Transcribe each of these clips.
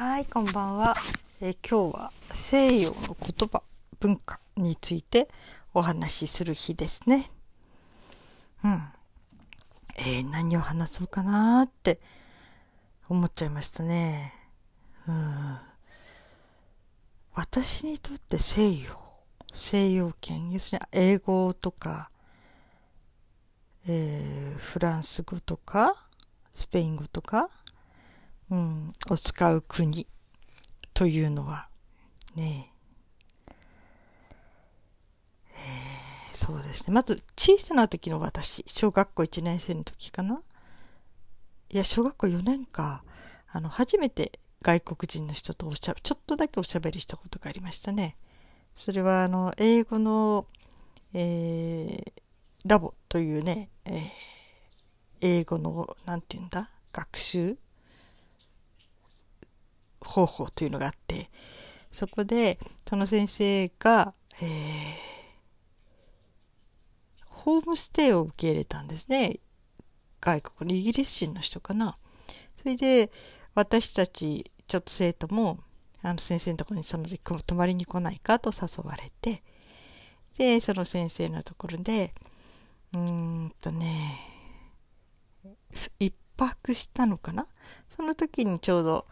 はい、こんばんは。え今日は西洋の言葉、文化についてお話しする日ですね。うん。えー何を話そうかなーって思っちゃいましたね。うん。私にとって西洋、西洋圏、要するに英語とか、えーフランス語とか、スペイン語とか、うん、を使う国というのはね。えーそうですね。まず小さな時の私小学校1年生の時かな。いや小学校4年か。あの初めて外国人の人とおしゃちょっとだけおしゃべりしたことがありましたね。それはあの英語の、えーラボというね、えー英語のなんて言うんだ？学習方法というのがあってそこでその先生が、えーホームステイを受け入れたんですね。外国のイギリス人の人かな。それで私たちちょっと生徒もあの先生のところにその時泊まりに来ないかと誘われてでその先生のところでうーんとね一泊したのかな。その時にちょうど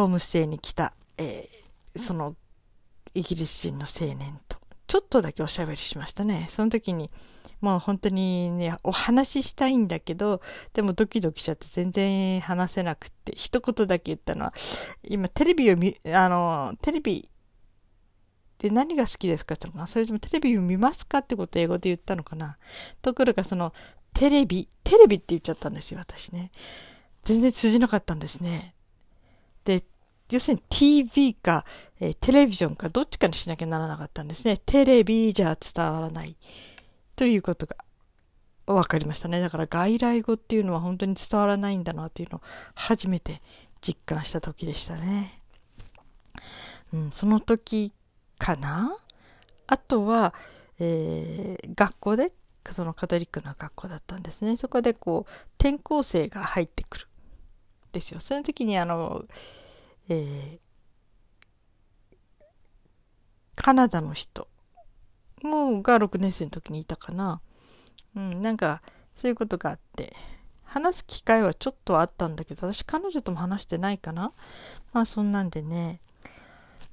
ホームステイに来た、えーそのイギリス人の青年と。ちょっとだけおしゃべりしましたね。その時にもう本当にねお話ししたいんだけどでもドキドキしちゃって全然話せなくって一言だけ言ったのは今テレビを見あのテレビで何が好きですかってそれともテレビを見ますかってことを英語で言ったのかな。ところがそのテレビテレビって言っちゃったんですよ私ね。全然通じなかったんですね。で要するに TV か、えーテレビジョンかどっちかにしなきゃならなかったんですね。テレビじゃ伝わらない。ということが分かりましたね。だから外来語っていうのは本当に伝わらないんだなっていうのを初めて実感した時でしたね。うん、その時かな？あとは、えー学校でそのカトリックな学校だったんですね。そこでこう転校生が入ってくる。ですよ。その時にあの、えーカナダの人。もが6年生の時にいたかな。うんなんかそういうことがあって。話す機会はちょっとあったんだけど私彼女とも話してないかな。まあそんなんでね。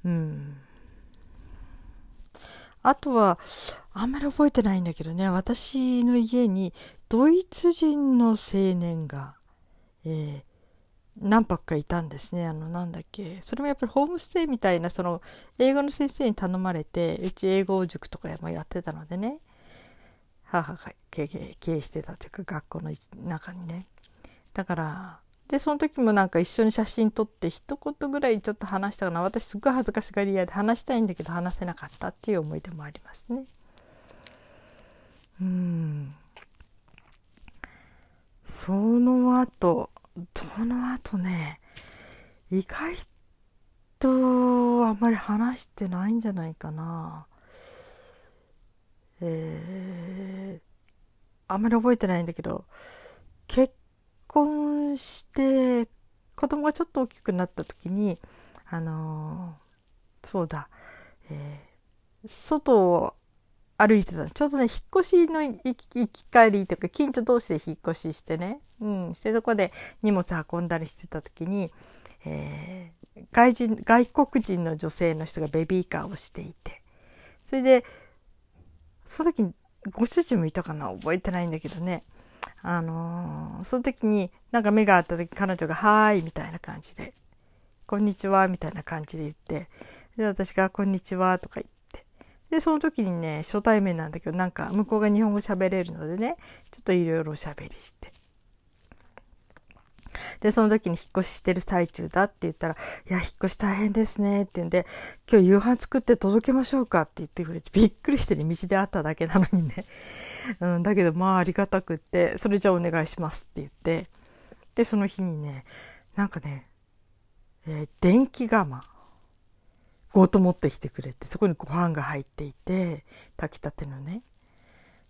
うん。あとはあんまり覚えてないんだけどね。私の家にドイツ人の青年が、えー何泊かいたんですね。あのなんだっけ。それもやっぱりホームステイみたいなその英語の先生に頼まれてうち英語塾とかもやってたのでね。母が経営してたというか学校の中にね。だからでその時もなんか一緒に写真撮って一言ぐらいちょっと話したかな。私すごい恥ずかしがり屋で話したいんだけど話せなかったっていう思い出もありますね。うん。その後その後ね意外とあんまり話してないんじゃないかな。えー、あんまり覚えてないんだけど結婚して子供がちょっと大きくなった時にあのーそうだ、えー外を歩いてたちょうどね引っ越しの行き行き帰りとか近所同士で引っ越ししてね、うん、してそこで荷物運んだりしてた時に、えー外人外国人の女性の人がベビーカーをしていてそれでその時にご主人もいたかな？覚えてないんだけどね。あのーその時になんか目が合った時彼女が「はーい」みたいな感じで「こんにちは」みたいな感じで言ってで私が「こんにちは」とか言って。でその時にね初対面なんだけどなんか向こうが日本語喋れるのでねちょっといろいろおしゃべりして。でその時に引っ越ししてる最中だって言ったら「いや引っ越し大変ですね」って言うんで「今日夕飯作って届けましょうか」って言ってくれてびっくりしてね道で会っただけなのにね、うん、だけどまあありがたくって「それじゃあお願いします」って言ってでその日にねなんかね、えー電気釜ごと持ってきてくれてそこにご飯が入っていて炊きたてのね。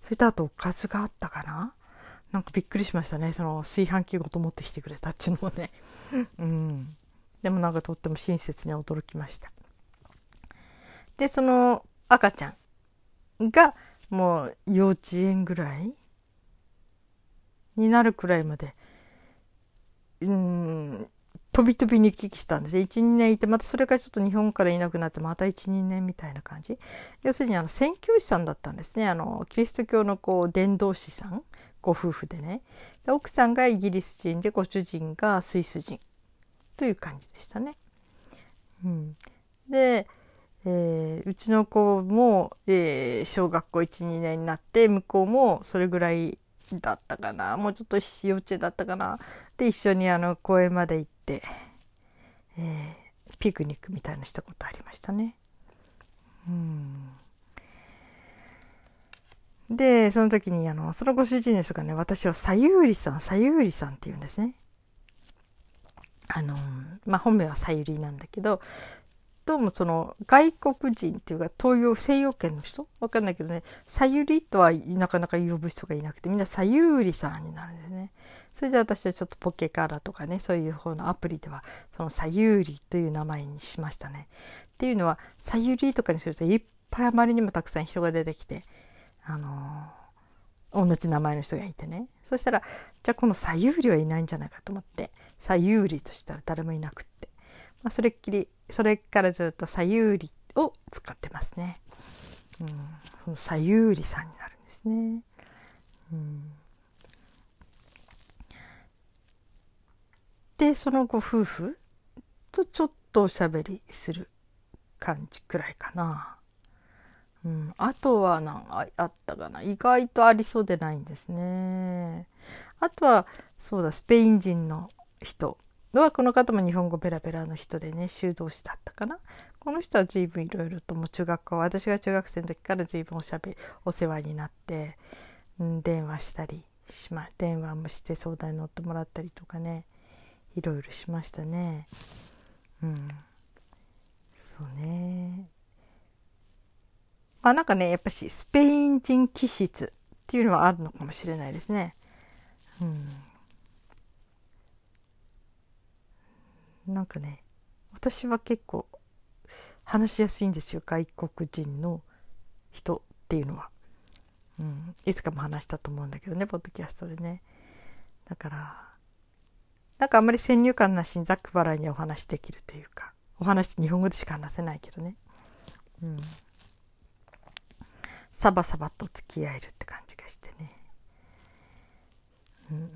それとあとおかずがあったかな。なんかびっくりしましたね。その炊飯器ごと持ってきてくれたっていうのもね。うん。ででもなんかとっても親切に驚きました。でその赤ちゃんがもう幼稚園ぐらいになるくらいまでうん飛び飛びに行き来したんです12年いてまたそれからちょっと日本からいなくなってまた12年みたいな感じ。要するにあの宣教師さんだったんですね。あのキリスト教のこう伝道師さんご夫婦でね。で奥さんがイギリス人でご主人がスイス人という感じでしたね。うん、で、えー、うちの子も、えー、小学校12年になって向こうもそれぐらいだったかな。もうちょっと幼稚園だったかな。で一緒にあの公園まで行って、えー、ピクニックみたいなしたことありましたね。うん。でその時にあのそのご主人の人がね私をさゆうりさんさゆうりさんって言うんですね。あのまあ本名はさゆりなんだけどどうもその外国人っていうか東洋西洋圏の人？わかんないけどねさゆりとはなかなか呼ぶ人がいなくてみんなさゆりさんになるんですね。それで私はちょっとポケカラとかねそういう方のアプリではそのさゆりという名前にしましたね。っていうのはさゆりとかにするといっぱいあまりにもたくさん人が出てきてあの同じ名前の人がいてねそしたらじゃあこのさゆりはいないんじゃないかと思ってさゆりとしたら誰もいなくって、まあ、それっきりそれからずっとさゆりを使ってますね。うん、そのさゆりさんになるんですね。うん、でそのご夫婦とちょっとおしゃべりする感じくらいかな。うん、あとは何ああったかな。意外とありそうでないんですね。あとはそうだスペイン人の人。はこの方も日本語ペラペラの人でね修道士だったかな。この人は随分いろいろともう中学校私が中学生の時から随分おしゃべお世話になって、うん、電話したりしま電話もして相談に乗ってもらったりとかねいろいろしましたね。うん。そうね。まあなんかねやっぱしスペイン人気質っていうのはあるのかもしれないですね。うん。なんかね私は結構話しやすいんですよ。外国人の人っていうのは、うん、いつかも話したと思うんだけどねポッドキャストでね。だからなんかあんまり先入観なしにざっくばらいにお話できるというかお話日本語でしか話せないけどね、うん、サバサバと付き合えるって感じがしてね、うん、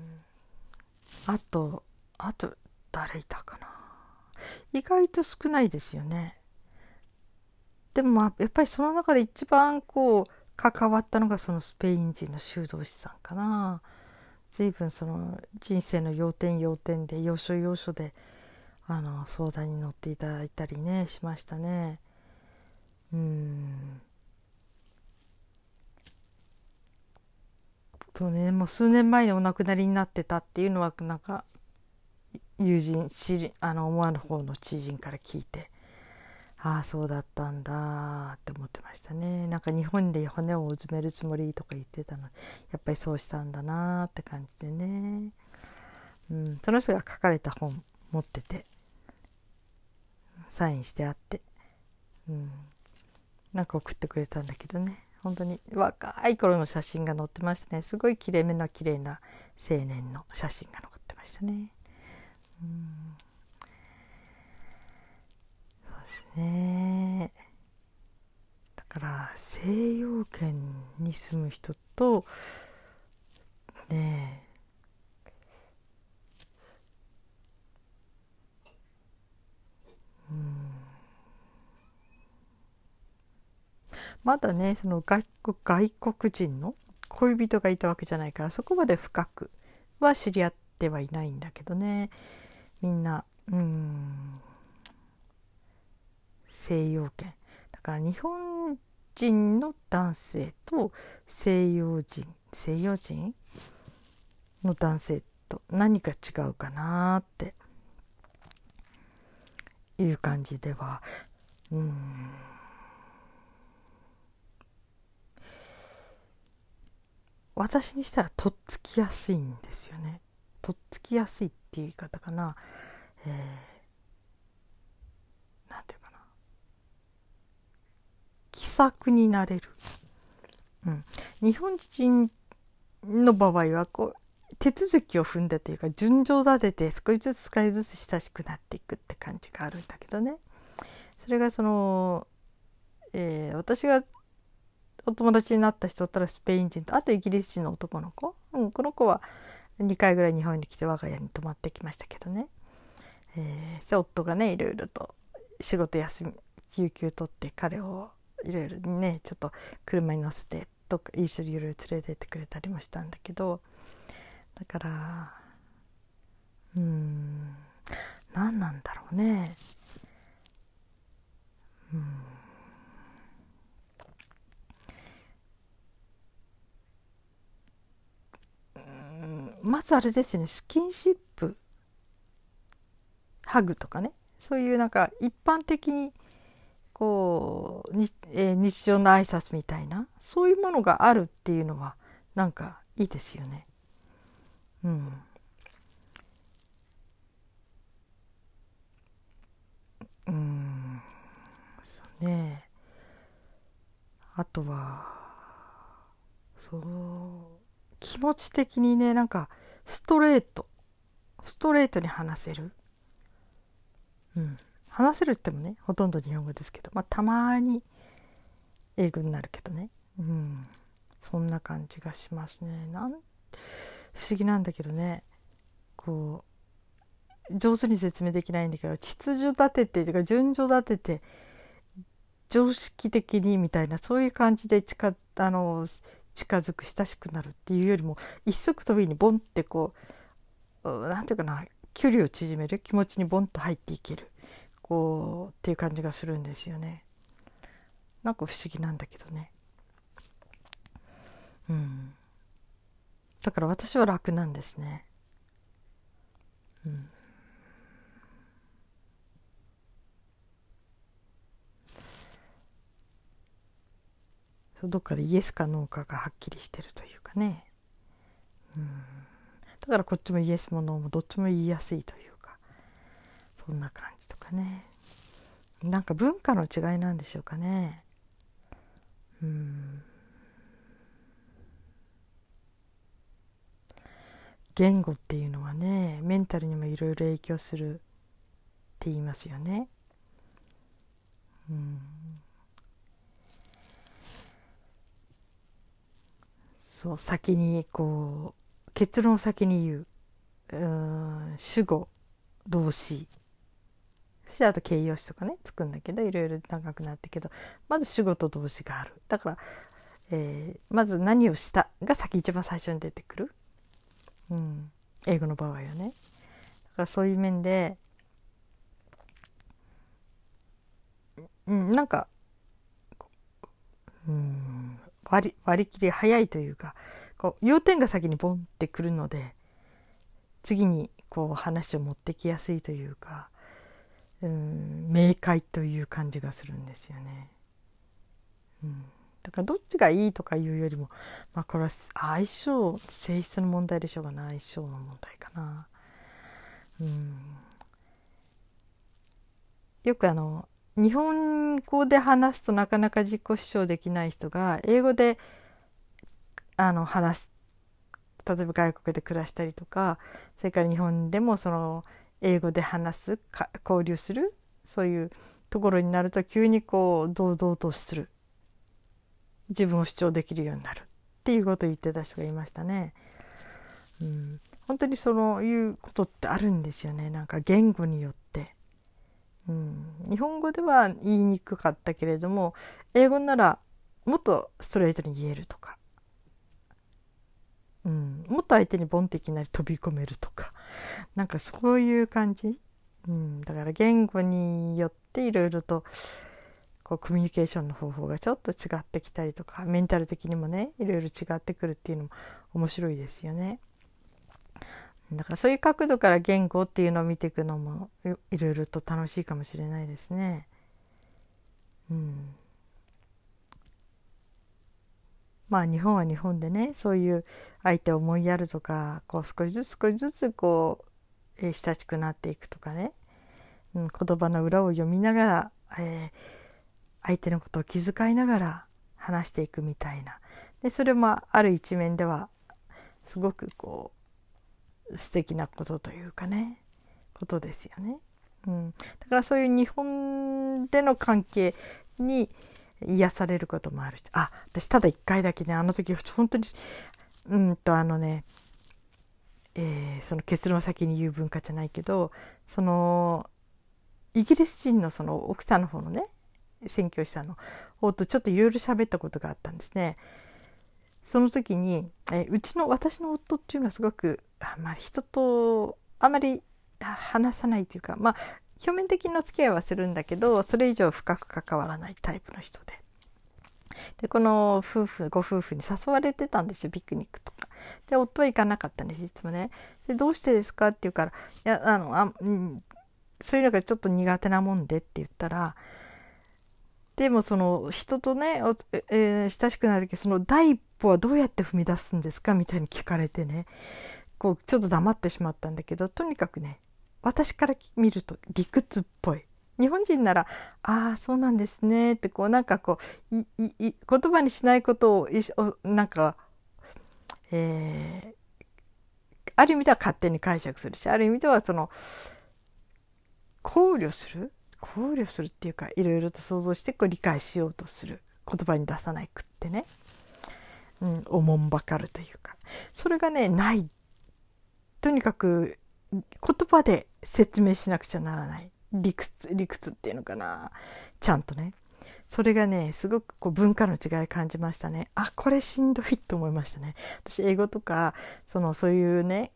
あとあと誰いたかな意外と少ないですよね。でもまあやっぱりその中で一番こう関わったのがそのスペイン人の修道士さんかな。随分その人生の要点要点で要所要所であの相談に乗っていただいたりねしましたね。うんとねもう数年前にお亡くなりになってたっていうのはなんか友人知りあの思わぬ方の知人から聞いてああそうだったんだって思ってましたね。なんか日本で骨をうずめるつもりとか言ってたのやっぱりそうしたんだなって感じでね、うん、その人が書かれた本持っててサインしてあって、うん、なんか送ってくれたんだけどね。本当に若い頃の写真が載ってましたね。すごいきれいめの綺麗な青年の写真が残ってましたね。そうですね。だから西洋圏に住む人とねえ。うん。まだねその外国外国人の恋人がいたわけじゃないからそこまで深くは知り合ってはいないんだけどね。みんなうん。西洋圏。だから日本人の男性と西洋人西洋人の男性と何か違うかなっていう感じではうん。私にしたらとっつきやすいんですよね。とっつきやすいっていう言い方かな。えー、なんていうかな。気さくになれる。うん。日本人の場合はこう手続きを踏んだというか順序立てて少しずつ少しずつ親しくなっていくって感じがあるんだけどねそれがその、えー、私がお友達になった人ったらスペイン人とあとイギリス人の男の子、うん、この子は2回ぐらい日本に来て我が家に泊まってきましたけどね、えー、夫がねいろいろと仕事休み有給取って彼をいろいろねちょっと車に乗せてとか一緒にいろいろ連れてってくれたりもしたんだけど。だからうん何なんだろうね。うん。まずあれですよねスキンシップハグとかねそういうなんか一般的にこうに、えー、日常の挨拶みたいなそういうものがあるっていうのはなんかいいですよね。うん。うん。そうね。あとはそう気持ち的にねなんかストレート。ストレートに話せる。うん。話せるってもねほとんど日本語ですけど。まあたまに英語になるけどね。うん。そんな感じがしますね。なん不思議なんだけどね。こう上手に説明できないんだけど秩序立ててとか順序立てて常識的にみたいなそういう感じで近あの近づく親しくなるっていうよりも一足飛びにボンってこう何て言うかな距離を縮める気持ちにボンと入っていけるこうっていう感じがするんですよね。なんか不思議なんだけどね。うん。だから私は楽なんですね。うん。どっかでイエスかノーかがはっきりしてるというかね、うん、だからこっちもイエスもノーもどっちも言いやすいというか。そんな感じとかね。なんか文化の違いなんでしょうかね。うん。言語っていうのはねメンタルにもいろいろ影響するって言いますよね。うん。そう先にこう結論を先に言ううん主語動詞。そしてあと形容詞とかねつくんだけどいろいろ長くなってけどまず主語と動詞がある。だから、えー、まず何をしたが先一番最初に出てくる、うん、英語の場合はね。だからそういう面で、うん、なんかうん。割り割り切り早いというかこう要点が先にボンってくるので次にこう話を持ってきやすいというかうん明快という感じがするんですよね。うん、だからどっちがいいとかいうよりも、まあ、これは相性性質の問題でしょうがな相性の問題かな。うん、よくあの日本語で話すとなかなか自己主張できない人が英語であの話す例えば外国で暮らしたりとかそれから日本でもその英語で話す交流するそういうところになると急にこう堂々とする自分を主張できるようになるっていうことを言ってた人がいましたね。うん、本当にそのいうことってあるんですよねなんか言語によって。うん、日本語では言いにくかったけれども英語ならもっとストレートに言えるとか、うん、もっと相手にボンっていきなり飛び込めるとか。なんかそういう感じ、うん、だから言語によっていろいろとこうコミュニケーションの方法がちょっと違ってきたりとかメンタル的にもねいろいろ違ってくるっていうのも面白いですよね。だからそういう角度から言語っていうのを見ていくのもいろいろと楽しいかもしれないですね。うん。まあ日本は日本でねそういう相手を思いやるとかこう少しずつ少しずつこう、えー、親しくなっていくとかね、うん、言葉の裏を読みながら、えー、相手のことを気遣いながら話していくみたいなでそれもある一面ではすごくこう素敵なことというかねことですよね。うん、だからそういう日本での関係に癒されることもあるしあ私ただ一回だけねあの時本当にうんとあのねえー、その結論先に言う文化じゃないけどそのイギリス人のその奥さんの方のね宣教師さんの方とちょっといろいろ喋ったことがあったんですね。その時に、え、うちの私の夫っていうのはすごくあんまり人とあまり話さないというかまあ表面的な付き合いはするんだけどそれ以上深く関わらないタイプの人で。でこの夫婦ご夫婦に誘われてたんですよピクニックとか。で夫は行かなかったんですいつもね。でどうしてですかって言うから「いやあのあ、うん、そういうのがちょっと苦手なもんで」って言ったらでもその人とね、えー、親しくなる時その第一歩はどうやって踏み出すんですかみたいに聞かれてね。こうちょっと黙ってしまったんだけどとにかくね私から見ると理屈っぽい。日本人なら「ああそうなんですね」ってこうなんかこういい言葉にしないことをなんか、えー、ある意味では勝手に解釈するしある意味ではその考慮する考慮するっていうかいろいろと想像してこう理解しようとする言葉に出さないくってね、うん、おもんばかるというか。それがねない。とにかく言葉で説明しなくちゃならない。理屈理屈っていうのかな。ちゃんとね。それがねすごくこう文化の違い感じましたね。あこれしんどいと思いましたね。私英語とかそのそういうね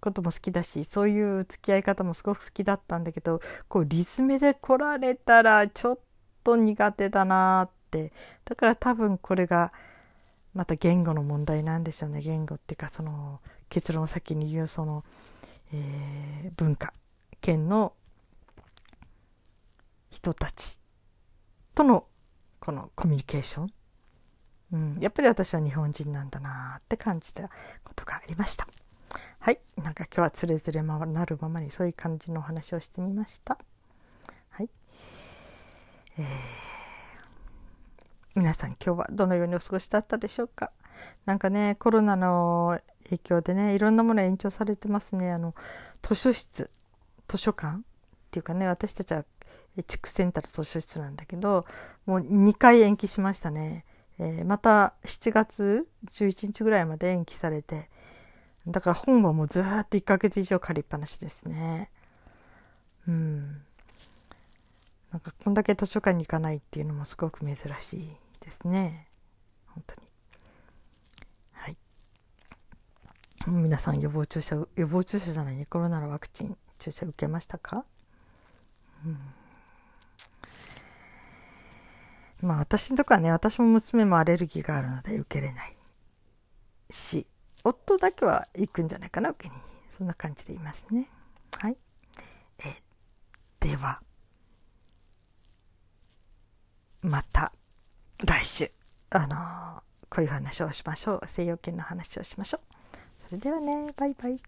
ことも好きだしそういう付き合い方もすごく好きだったんだけどこうリズムで来られたらちょっと苦手だなって。だから多分これがまた言語の問題なんでしょうね。言語っていうかその結論を先に言うその、えー、文化圏の人たちとのこのコミュニケーション、うん、やっぱり私は日本人なんだなって感じたことがありました。はい。なんか今日はつれづれなるままにそういう感じのお話をしてみました。はい。えー、皆さん今日はどのようにお過ごしだったでしょうか？なんかね、コロナの影響でね、いろんなもの延長されてますね。あの、図書室、図書館っていうかね、私たちは地区センターと図書室なんだけど、もう2回延期しましたね。えー、また7月11日ぐらいまで延期されて、だから本はもうずっと1ヶ月以上借りっぱなしですね。うん。なんかこんだけ図書館に行かないっていうのもすごく珍しいですね。本当に。はい。皆さん予防注射、予防注射じゃないね、コロナのワクチン注射受けましたか？うん。まあ私とかね、私も娘もアレルギーがあるので受けれないし、夫だけは行くんじゃないかな受けに。そんな感じでいますね。はい。えではまた来週。あのこういう話をしましょう。西洋圏の話をしましょう。それではね。バイバイ。